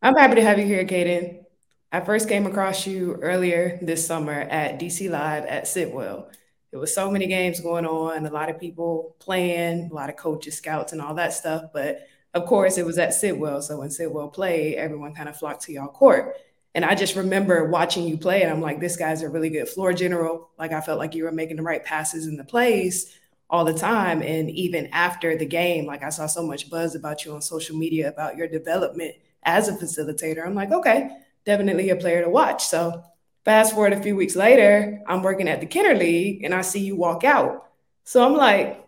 I'm happy to have you here, Kaden. I first came across you earlier this summer at DC Live at Sidwell. There was so many games going on, a lot of people playing, a lot of coaches, scouts, and all that stuff. But of course, it was at Sidwell. So when Sidwell played, everyone kind of flocked to y'all court. And I just remember watching you play, and I'm like, this guy's a really good floor general. Like I felt like you were making the right passes in the plays all the time. And even after the game, like I saw so much buzz about you on social media about your development as a facilitator. I'm like, okay, definitely a player to watch. So fast forward a few weeks later, I'm working at the Kenner League and I see you walk out. So I'm like,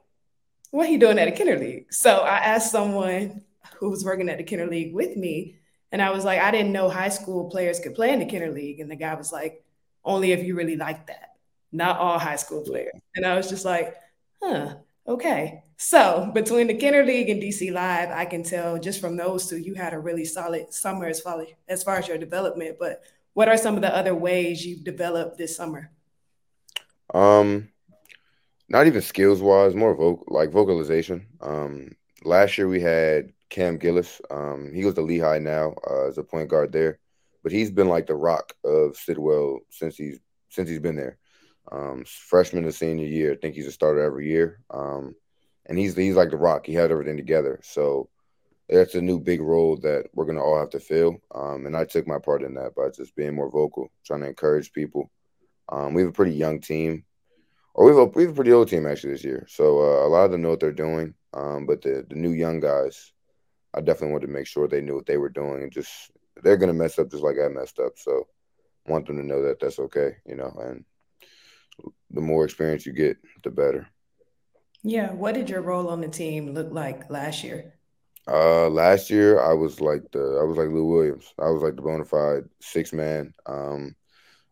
what are you doing at a Kenner League? So I asked someone who was working at the Kenner League with me, and I was like, I didn't know high school players could play in the Kenner League. And the guy was like, only if you really like that, not all high school players. And I was just like, huh, okay. So between the Kenner League and DC Live, I can tell just from those two, you had a really solid summer as far as, far as your development. But what are some of the other ways you've developed this summer? Um, not even skills wise, more vocal like vocalization. Um, last year we had Cam Gillus. Um, he goes to Lehigh now uh, as a point guard there, but he's been like the rock of Sidwell since he's since he's been there. Um, freshman to senior year, I think he's a starter every year. Um, and he's he's like the rock. He had everything together. So that's a new big role that we're gonna all have to fill. Um, and I took my part in that by just being more vocal, trying to encourage people. Um, we have a pretty young team, or we have a we have a pretty old team actually this year. So uh, a lot of them know what they're doing. Um, but the the new young guys, I definitely wanted to make sure they knew what they were doing and just they're gonna mess up just like I messed up. So want them to know that that's okay, you know. And the more experience you get, the better. Yeah. What did your role on the team look like last year? Uh, last year I was like the I was like Lou Williams. I was like the bona fide six man. Um,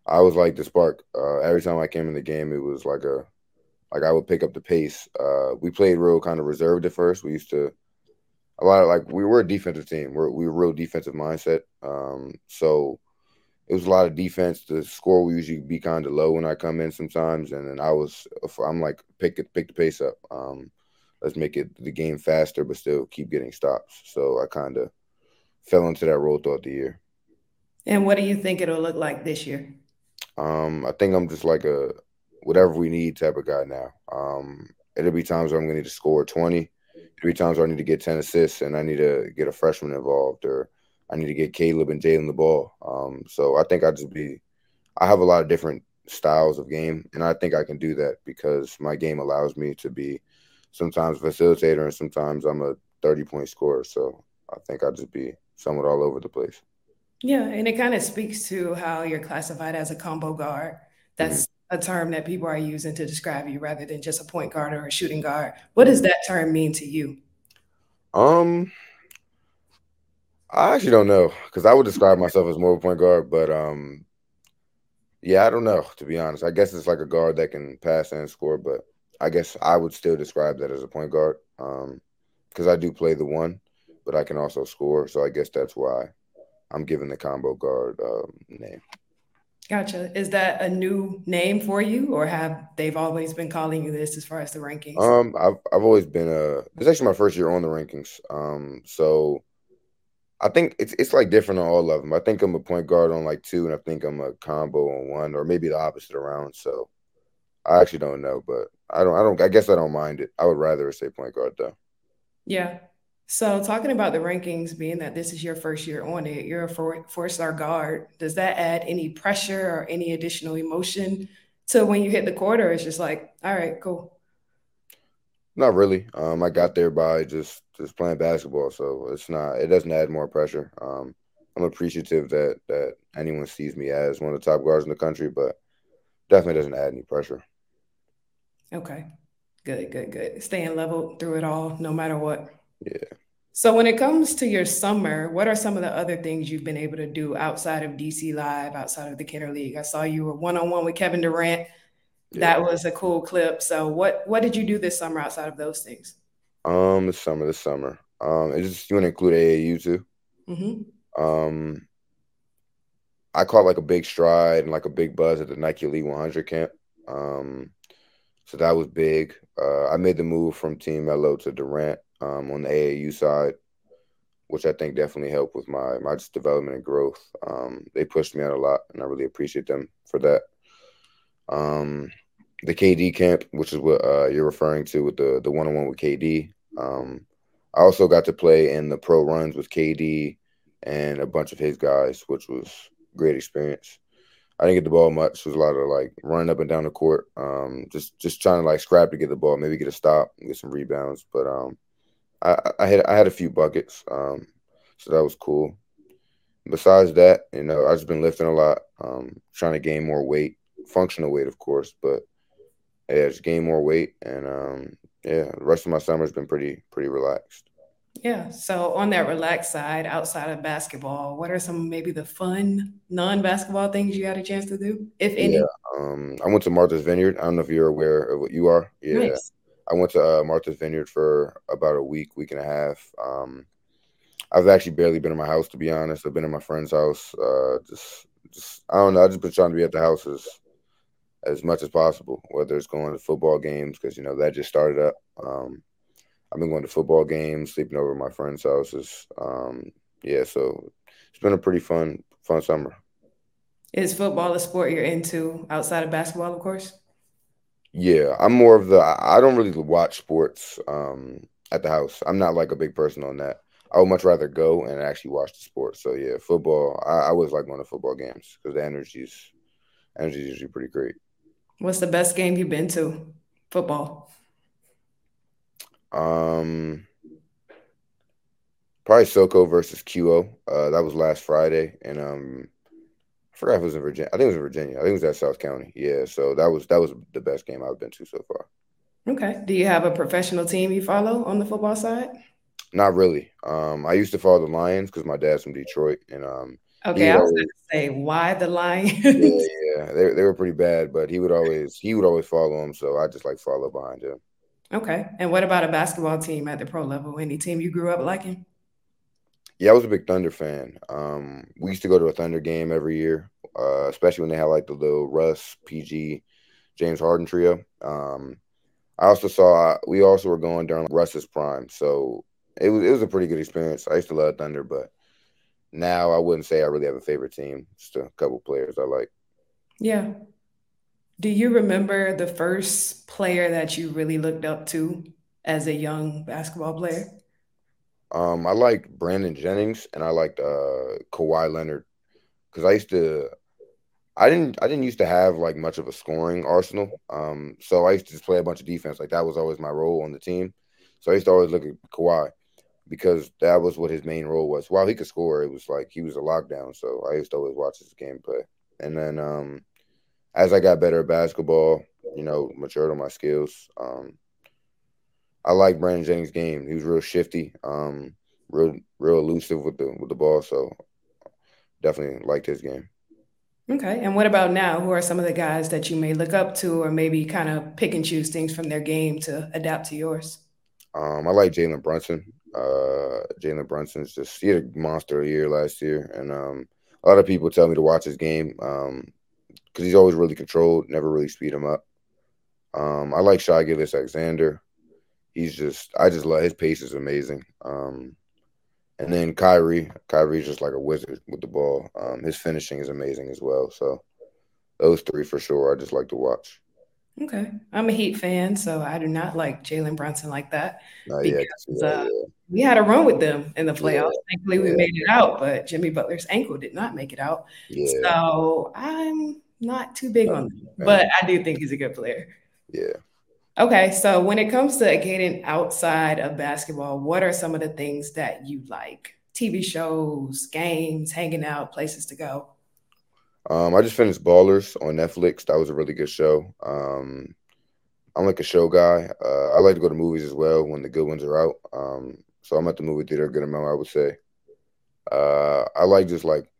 I was like the spark. Uh, every time I came in the game, it was like a like I would pick up the pace. Uh, we played real kind of reserved at first. We used to a lot of like we were a defensive team. We're we were real defensive mindset. Um, so it was a lot of defense. The score will usually be kind of low when I come in sometimes, and then I was I'm like pick it pick the pace up. Um, let's make it the game faster, but still keep getting stops. So I kind of fell into that role throughout the year. And what do you think it'll look like this year? Um, I think I'm just like a whatever we need type of guy now. Um, it'll be times where I'm gonna need to score 20. It'll be times where I need to get 10 assists and I need to get a freshman involved or I need to get Caleb and Jalen the ball. Um, so I think I just be, I have a lot of different styles of game, and I think I can do that because my game allows me to be sometimes facilitator and sometimes I'm a 30 point scorer. So I think I just be somewhat all over the place. Yeah, and it kind of speaks to how you're classified as a combo guard. That's mm-hmm. a term that people are using to describe you rather than just a point guard or a shooting guard. What does that term mean to you? Um, I actually don't know because I would describe myself as more of a point guard, but um, yeah, I don't know to be honest. I guess it's like a guard that can pass and score, but I guess I would still describe that as a point guard um, because I do play the one, but I can also score. So I guess that's why I'm giving the combo guard um, name. Gotcha. Is that a new name for you, or have they've always been calling you this as far as the rankings? Um, I've I've always been a. It's actually my first year on the rankings. Um, so I think it's it's like different on all of them. I think I'm a point guard on like two, and I think I'm a combo on one, or maybe the opposite around. So I actually don't know, but I don't I don't I guess I don't mind it. I would rather say point guard though. Yeah. So talking about the rankings, being that this is your first year on it, you're a four, four star guard. Does that add any pressure or any additional emotion to when you hit the quarter? It's just like, all right, cool. Not really. Um, I got there by just just playing basketball, so it's not. It doesn't add more pressure. Um, I'm appreciative that that anyone sees me as one of the top guards in the country, but definitely doesn't add any pressure. Okay, good, good, good. Staying level through it all, no matter what. Yeah. So when it comes to your summer, what are some of the other things you've been able to do outside of DC Live, outside of the Kenner League? I saw you were one on one with Kevin Durant yeah. that was a cool clip. So what what did you do this summer outside of those things? Um, this summer, this summer. Um, it just you want to include AAU too. Mm-hmm. Um, I caught like a big stride and like a big buzz at the Nike Elite 100 camp. Um, so that was big. Uh, I made the move from Team Melo to Durant um, on the AAU side. which I think definitely helped with my my just development and growth. Um, they pushed me out a lot, and I really appreciate them for that. Um, the KD camp, which is what uh, you're referring to with the the one on one with KD. Um, I also got to play in the pro runs with KD and a bunch of his guys, which was great experience. I didn't get the ball much. It was a lot of like running up and down the court, um, just just trying to like scrap to get the ball, maybe get a stop, get some rebounds. But um, I, I had I had a few buckets, um, so that was cool. Besides that, you know, I've just been lifting a lot, um, trying to gain more weight, functional weight, of course, but yeah, just gain more weight, and um, yeah, the rest of my summer's been pretty pretty relaxed. Yeah. So on that relaxed side, outside of basketball, what are some maybe the fun non-basketball things you had a chance to do, if any? Yeah. Um, I went to Martha's Vineyard. I don't know if you're aware of what you are. Yeah. Nice. I went to uh, Martha's Vineyard for about a week, week and a half. Um, I've actually barely been in my house to be honest. I've been in my friend's house. Uh, just, just I don't know. I just been trying to be at the house as, as much as possible, whether it's going to football games because you know that just started up. Um, I've been going to football games, sleeping over at my friends' houses. Um, yeah, so it's been a pretty fun, fun summer. Is football a sport you're into outside of basketball, of course? Yeah, I'm more of the. I don't really watch sports um, at the house. I'm not like a big person on that. I would much rather go and actually watch the sport. So yeah, football. I, I always like going to football games because the energy's energy is usually pretty great. What's the best game you've been to? Football. Um, probably SoCo versus QO. Uh, that was last Friday, and um, I forgot if it was in Virginia. I think it was in Virginia. I think it was at South County. Yeah, so that was that was the best game I've been to so far. Okay. Do you have a professional team you follow on the football side? Not really. Um, I used to follow the Lions because my dad's from Detroit, and um, okay, I was always, gonna say why the Lions. yeah, yeah, they they were pretty bad, but he would always he would always follow them, so I just like follow behind him. Okay. And what about a basketball team at the pro level? Any team you grew up liking? Yeah, I was a big Thunder fan. Um, we used to go to a Thunder game every year, uh, especially when they had like the little Russ, PG, James Harden trio. Um, I also saw we also were going during Russ's prime, so it was it was a pretty good experience. I used to love Thunder, but now I wouldn't say I really have a favorite team. Just a couple players I like. Yeah, do you remember the first player that you really looked up to as a young basketball player? Um, I liked Brandon Jennings and I liked uh, Kawhi Leonard because I used to. I didn't. I didn't used to have like much of a scoring arsenal. Um, so I used to just play a bunch of defense. Like that was always my role on the team. So I used to always look at Kawhi because that was what his main role was. While he could score, it was like he was a lockdown. So I used to always watch his gameplay. And then um, as I got better at basketball, you know, matured on my skills. Um, I like Brandon Jennings' game. He was real shifty, um, real real elusive with the with the ball. So definitely liked his game. Okay. And what about now? Who are some of the guys that you may look up to or maybe kind of pick and choose things from their game to adapt to yours? Um, I like Jalen Brunson. Uh, Jalen Brunson's just he had a monster year last year, and um, a lot of people tell me to watch his game. Um, because he's always really controlled, never really speed him up. Um, I like Shai Gilgeous-Alexander. He's just, I just love his pace is amazing. Um, and then Kyrie, Kyrie's just like a wizard with the ball. Um, his finishing is amazing as well. So those three for sure, I just like to watch. Okay, I'm a Heat fan, so I do not like Jalen Brunson like that. Uh, because, yeah, uh, yeah. we had a run with them in the playoffs. Yeah, Thankfully, we made it out, but Jimmy Butler's ankle did not make it out. So I'm not too big on him, but I do think he's a good player. Yeah. Okay, so when it comes to getting outside of basketball, what are some of the things that you like? TV shows, games, hanging out, places to go. Um, I just finished Ballers on Netflix. That was a really good show. Um, I'm like a show guy. Uh, I like to go to movies as well when the good ones are out. Um, so I'm at the movie theater a good amount, I would say. Uh, I like just like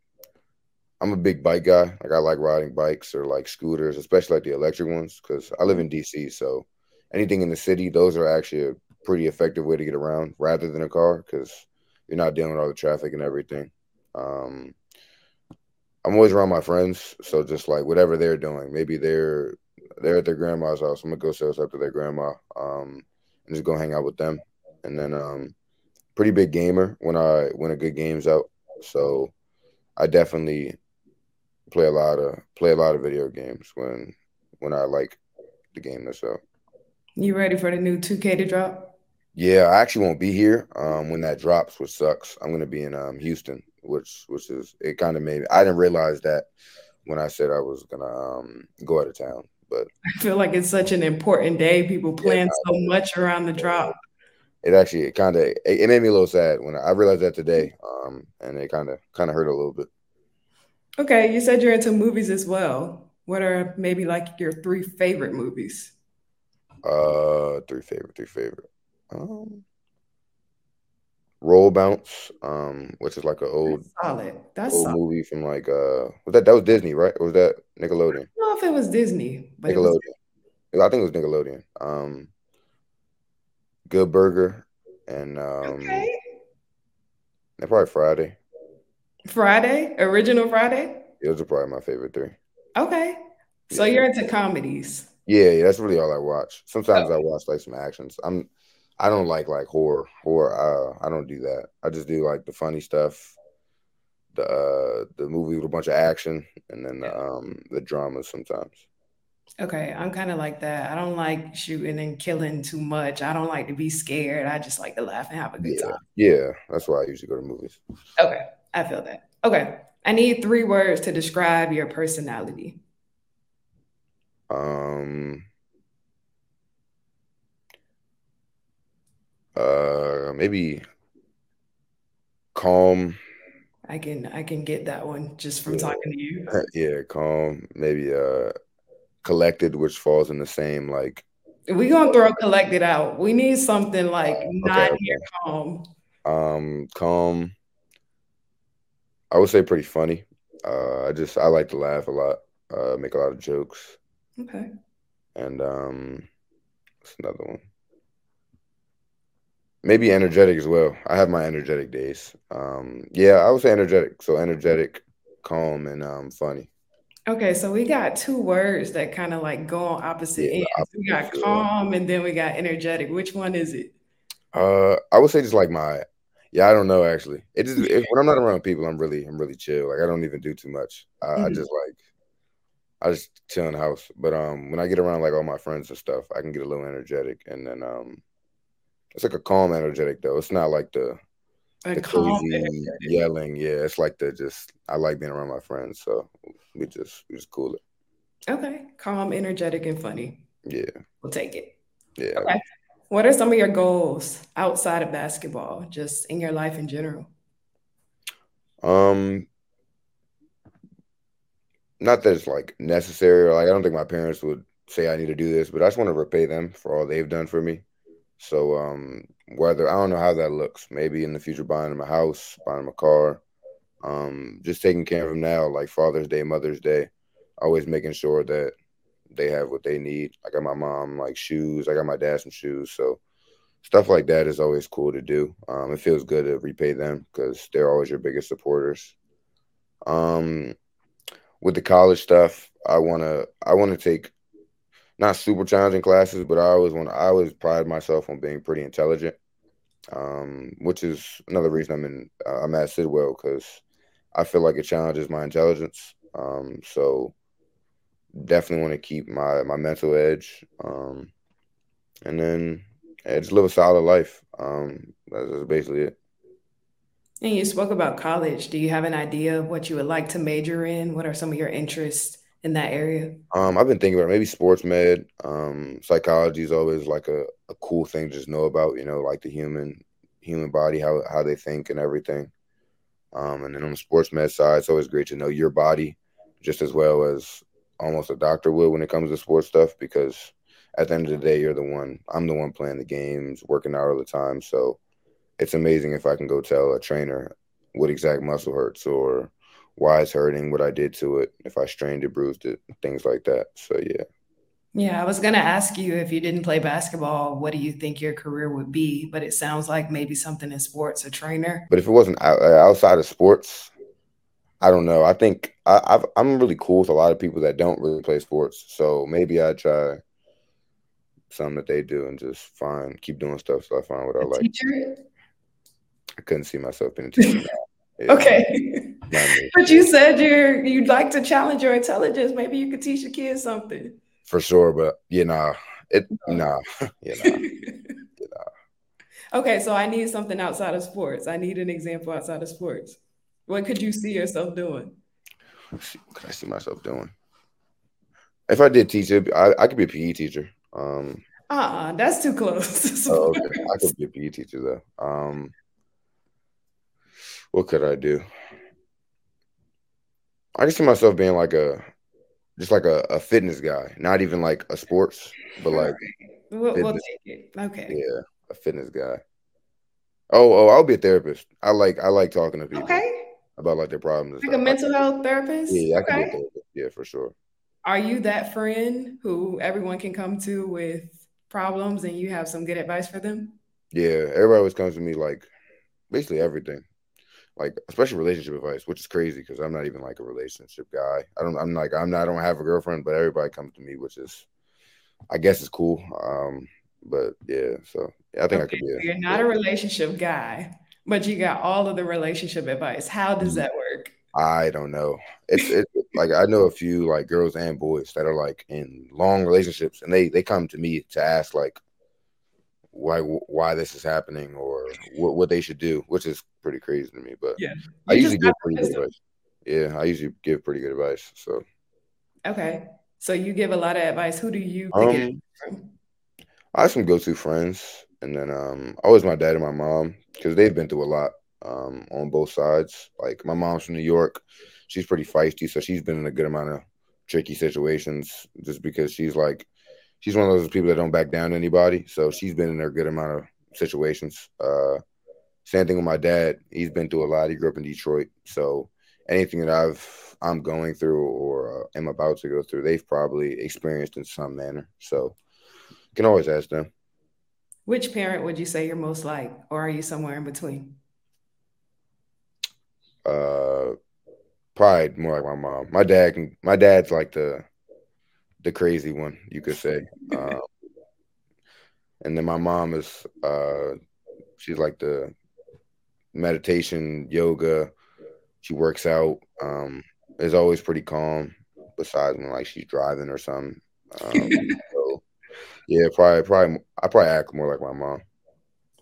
I'm a big bike guy. Like I like riding bikes or like scooters, especially like the electric ones, because I live in DC. So anything in the city, those are actually a pretty effective way to get around rather than a car, because you're not dealing with all the traffic and everything. Um, I'm always around my friends, so just like whatever they're doing, maybe they're they're at their grandma's house. I'm gonna go sales up to their grandma, um, and just go hang out with them, and then um, pretty big gamer when I when a good game's out. So I definitely play a lot of play a lot of video games when when I like the game that's out. You ready for the new 2K to drop? Yeah, I actually won't be here um, when that drops, which sucks. I'm gonna be in um, Houston, which which is it kind of made me, I didn't realize that when I said I was gonna um, go out of town. But I feel like it's such an important day. People plan yeah, so much around the drop. It actually it kind of it, it, made me a little sad when I realized that today, um, and it kind of kind of hurt a little bit. Okay, you said you're into movies as well. What are maybe like your three favorite movies? Uh, three favorite, three favorite. Um, Roll Bounce, um, which is like an old That's solid. That's old solid. movie from like uh, was that that was Disney, right? Or was that Nickelodeon? I don't know if it was Disney, but Nickelodeon. Was... I think it was Nickelodeon. Um, Good Burger and um, okay. and probably Friday. Friday, original Friday. Those are probably my favorite three. Okay, so yeah. you're into comedies. Yeah, yeah, that's really all I watch. Sometimes oh. I watch like some actions. I'm I don't like like horror. Horror. Uh, I don't do that. I just do like the funny stuff, the uh, the movie with a bunch of action, and then the, um, the dramas sometimes. Okay, I'm kind of like that. I don't like shooting and killing too much. I don't like to be scared. I just like to laugh and have a good yeah. time. Yeah, that's why I usually go to movies. Okay, I feel that. Okay, I need three words to describe your personality. Um, Uh, maybe calm. I can I can get that one just from yeah. talking to you. yeah, calm. Maybe uh, collected, which falls in the same like. We gonna throw collected out. We need something like not okay, here calm. Um, calm. I would say pretty funny. Uh, I just I like to laugh a lot. Uh, make a lot of jokes. Okay. And um, what's another one? Maybe energetic as well. I have my energetic days. Um, yeah, I would say energetic. So energetic, calm, and um, funny. Okay, so we got two words that kind of like go on opposite yeah, ends. Opposite, we got calm and then we got energetic. Which one is it? Uh, I would say just like my, yeah, I don't know actually. It just it, when I'm not around people, I'm really I'm really chill. Like I don't even do too much. I, mm-hmm. I just like I just chill in the house. But um, when I get around like all my friends and stuff, I can get a little energetic, and then um, it's like a calm energetic though. It's not like the, a the crazy yelling. Yeah, it's like the just I like being around my friends, so we just we just cool it. Okay, calm, energetic, and funny. Yeah, we'll take it. Yeah. Okay. What are some of your goals outside of basketball, just in your life in general? Um, not that it's like necessary. Like I don't think my parents would say I need to do this, but I just want to repay them for all they've done for me. So um, whether I don't know how that looks, maybe in the future buying them a house, buying them a car, um, just taking care of them now, like Father's Day, Mother's Day, always making sure that they have what they need. I got my mom like shoes, I got my dad some shoes, so stuff like that is always cool to do. Um, it feels good to repay them because they're always your biggest supporters. Um, with the college stuff, I wanna I wanna take not super challenging classes, but I always want I always pride myself on being pretty intelligent, um, which is another reason I'm in uh, I'm at Sidwell because I feel like it challenges my intelligence. Um, so definitely want to keep my my mental edge, um, and then yeah, just live a solid life. Um, that's, that's basically it. And you spoke about college. Do you have an idea of what you would like to major in? What are some of your interests? In that area? Um, I've been thinking about maybe sports med. Um, psychology is always like a, a cool thing to just know about, you know, like the human human body, how how they think and everything. Um, and then on the sports med side, it's always great to know your body just as well as almost a doctor would when it comes to sports stuff because at the end of the day, you're the one. I'm the one playing the games, working out all the time. So it's amazing if I can go tell a trainer what exact muscle hurts or why it's hurting, what I did to it, if I strained it, bruised it, things like that. So yeah. Yeah, I was going to ask you if you didn't play basketball, what do you think your career would be? But it sounds like maybe something in sports, a trainer. But if it wasn't uh, outside of sports, I don't know. I think I, am really cool with a lot of people that don't really play sports. So maybe I try something that they do and just find keep doing stuff so I find what a I like. Teacher? I couldn't see myself being a teacher. Yeah. okay. But you said you're you'd like to challenge your intelligence. Maybe you could teach the kids something. For sure, but you know, It nah. yeah, nah. Okay, so I need something outside of sports. I need an example outside of sports. What could you see yourself doing? What could I see myself doing? If I did teach it, I, I could be a PE teacher. Um, uh-uh, that's too close. oh, okay. I could be a PE teacher though. Um, what could I do? I can see myself being like a, just like a, a fitness guy, not even like a sports, but like. We'll, we'll take it. Okay. Yeah, a fitness guy. Oh, oh, I'll be a therapist. I like, I like talking to people. Okay. About like their problems. Like a mental health therapist. Yeah, I okay. can be a therapist. Yeah, for sure. Are you that friend who everyone can come to with problems and you have some good advice for them? Yeah, everybody always comes to me like basically everything, like especially relationship advice, which is crazy because I'm not even like a relationship guy. I don't. I'm like I'm not. I don't have a girlfriend, but everybody comes to me, which is, I guess, is cool. Um, but yeah, so yeah, I think okay, I could be. A, you're not yeah. a relationship guy, but you got all of the relationship advice. How does mm-hmm. that work? I don't know. It's it, like I know a few like girls and boys that are like in long relationships, and they they come to me to ask like why why this is happening or what, what they should do, which is pretty crazy to me. But yeah, I usually give pretty good advice. Yeah, I usually give pretty good advice. So okay, so you give a lot of advice. Who do you um, I have some go to friends, and then um always my dad and my mom because they've been through a lot um on both sides. Like my mom's from New York she's pretty feisty, so she's been in a good amount of tricky situations just because she's like she's one of those people that don't back down to anybody. So she's been in a good amount of situations. Uh, same thing with my dad. He's been through a lot. He grew up in Detroit, so anything that I've I'm going through or uh, am about to go through, they've probably experienced in some manner. So you can always ask them. Which parent would you say you're most like, or are you somewhere in between? Uh, probably more like my mom. My dad can. My dad's like the the crazy one, you could say. Um, and then my mom is uh, she's like the meditation, yoga. She works out. Um, is always pretty calm. Besides when like she's driving or something. Um, so yeah, probably probably I probably act more like my mom.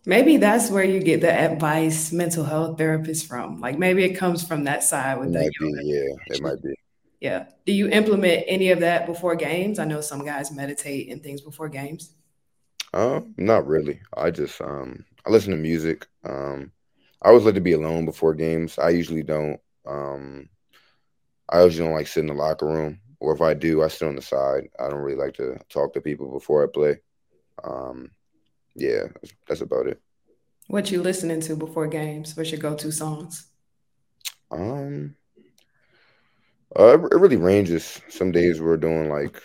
Maybe that's where you get the advice mental health therapist from. Like maybe it comes from that side with it the be, yeah, it might be. Yeah. Do you implement any of that before games? I know some guys meditate and things before games. Um, not really. I just um I listen to music. Um I always like to be alone before games. I usually don't um I usually don't like sit in the locker room. Or if I do, I sit on the side. I don't really like to talk to people before I play. Um yeah, that's about it. What you listening to before games? What's your go-to songs? Um, uh, it really ranges. Some days we're doing like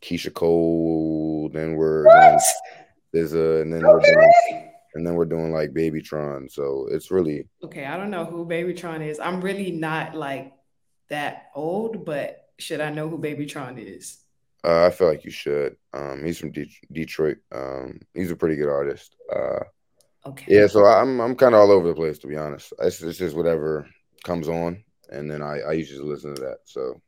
Keyshia Cole, then we're what? there's a, and then okay. we're doing, and then we're doing like Babytron. So it's really okay. I don't know who Babytron is. I'm really not like that old, but should I know who Babytron is? Uh, I feel like you should. Um, he's from De- Detroit. Um, he's a pretty good artist. Uh, okay. Yeah, so I'm I'm kind of all over the place to be honest. It's, it's, just whatever comes on, and then I I usually listen to that. So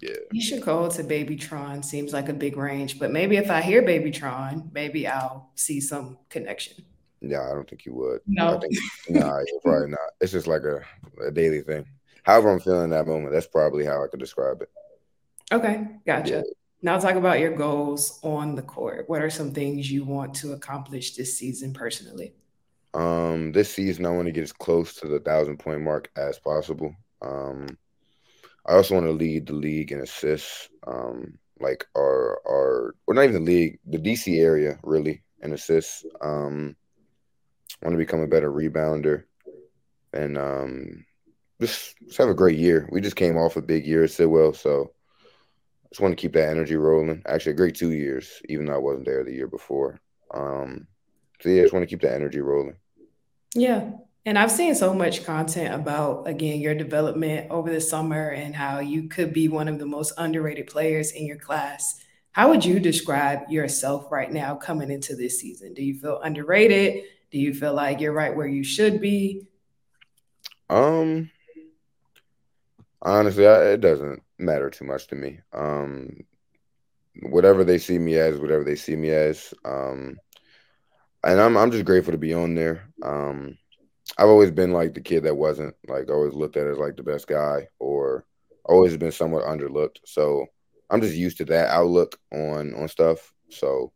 yeah. You should go to Babytron. Seems like a big range, but maybe if I hear Babytron, maybe I'll see some connection. Yeah, I don't think you would. No, think, nah, probably not. It's just like a, a daily thing. However, I'm feeling that moment. That's probably how I could describe it. Okay, gotcha. Yeah. Now, talk about your goals on the court. What are some things you want to accomplish this season personally? Um, this season, I want to get as close to the thousand point mark as possible. Um, I also want to lead the league in assists. Um, like our our, or not even the league, the DC area really in assists. Um, want to become a better rebounder, and um, just, just have a great year. We just came off a big year at Sidwell, so I just want to keep that energy rolling. Actually, a great two years, even though I wasn't there the year before. Um, so yeah, I just want to keep that energy rolling. Yeah. And I've seen so much content about, again, your development over the summer and how you could be one of the most underrated players in your class. How would you describe yourself right now coming into this season? Do you feel underrated? Do you feel like you're right where you should be? Um, honestly, I, it doesn't matter too much to me. Um, whatever they see me as, whatever they see me as. Um, and I'm I'm just grateful to be on there. Um, I've always been like the kid that wasn't like always looked at as like the best guy or always been somewhat underlooked. So I'm just used to that outlook on on stuff. So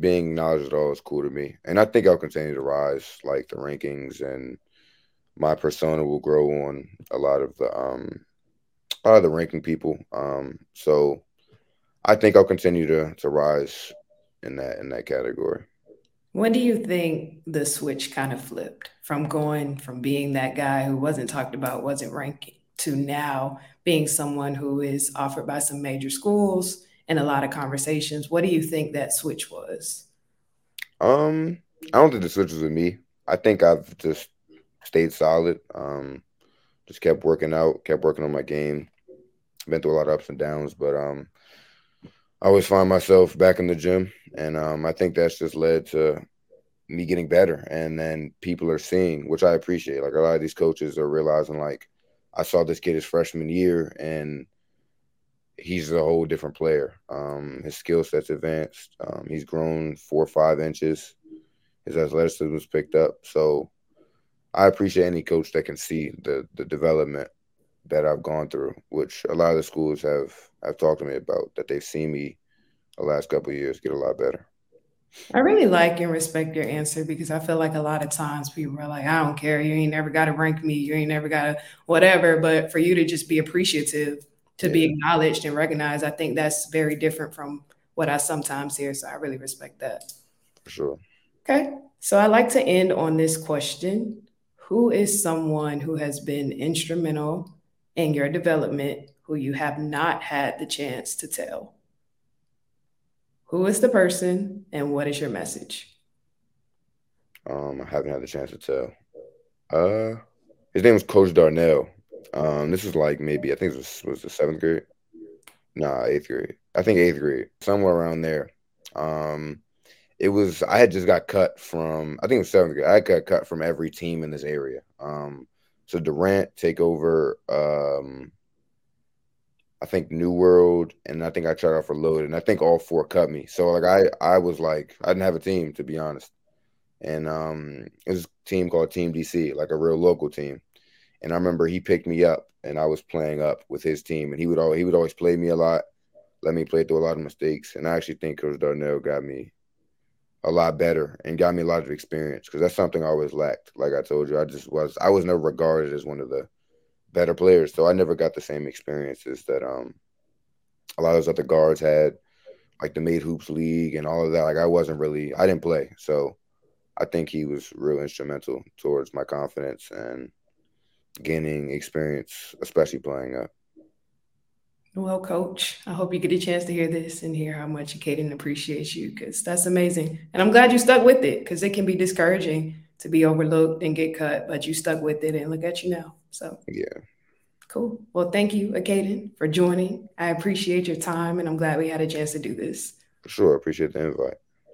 being acknowledged at all is cool to me. And I think I'll continue to rise like the rankings and my persona will grow on a lot of the um a lot of the ranking people. Um so I think I'll continue to to rise in that in that category. When do you think the switch kind of flipped from going from being that guy who wasn't talked about, wasn't ranking, to now being someone who is offered by some major schools and a lot of conversations? What do you think that switch was? Um, I don't think the switch was with me. I think I've just stayed solid. Um, just kept working out, kept working on my game. Been through a lot of ups and downs, but um, I always find myself back in the gym, and um, I think that's just led to me getting better. And then people are seeing, which I appreciate. Like a lot of these coaches are realizing, like I saw this kid his freshman year, and he's a whole different player. Um, his skill set's advanced. Um, he's grown four or five inches. His athleticism was picked up. So I appreciate any coach that can see the the development that I've gone through, which a lot of the schools have have talked to me about that they've seen me the last couple years get a lot better. I really like and respect your answer because I feel like a lot of times people are like, I don't care, you ain't never got to rank me, you ain't never got to whatever. But for you to just be appreciative, to yeah. be acknowledged and recognized, I think that's very different from what I sometimes hear. So I really respect that. For sure. Okay. So I like to end on this question Who is someone who has been instrumental in your development who you have not had the chance to tell? Who is the person and what is your message? Um, I haven't had the chance to tell. Uh, his name was Coach Darnell. Um, this was like maybe I think it was was the seventh grade. Nah, eighth grade. I think eighth grade, somewhere around there. Um, it was I had just got cut from I think it was seventh grade. I got cut from every team in this area. Um, so Durant take over um I think New World, and I think I tried out for Load, and I think all four cut me. So like I I was like I didn't have a team to be honest, and um it was a team called Team DC, like a real local team, and I remember he picked me up, and I was playing up with his team, and he would always he would always play me a lot, let me play through a lot of mistakes, and I actually think Coach Darnell got me a lot better and got me a lot of experience because that's something I always lacked. Like I told you, I just was I was never regarded as one of the better players. So I never got the same experiences that um a lot of those other guards had, like the Made Hoops League and all of that. Like I wasn't really I didn't play. So I think he was real instrumental towards my confidence and gaining experience, especially playing up. Well, coach, I hope you get a chance to hear this and hear how much Caden appreciates you because that's amazing. And I'm glad you stuck with it because it can be discouraging to be overlooked and get cut, but you stuck with it and look at you now. So yeah. Cool. Well, thank you, Acaden, for joining. I appreciate your time and I'm glad we had a chance to do this. For sure. Appreciate the invite.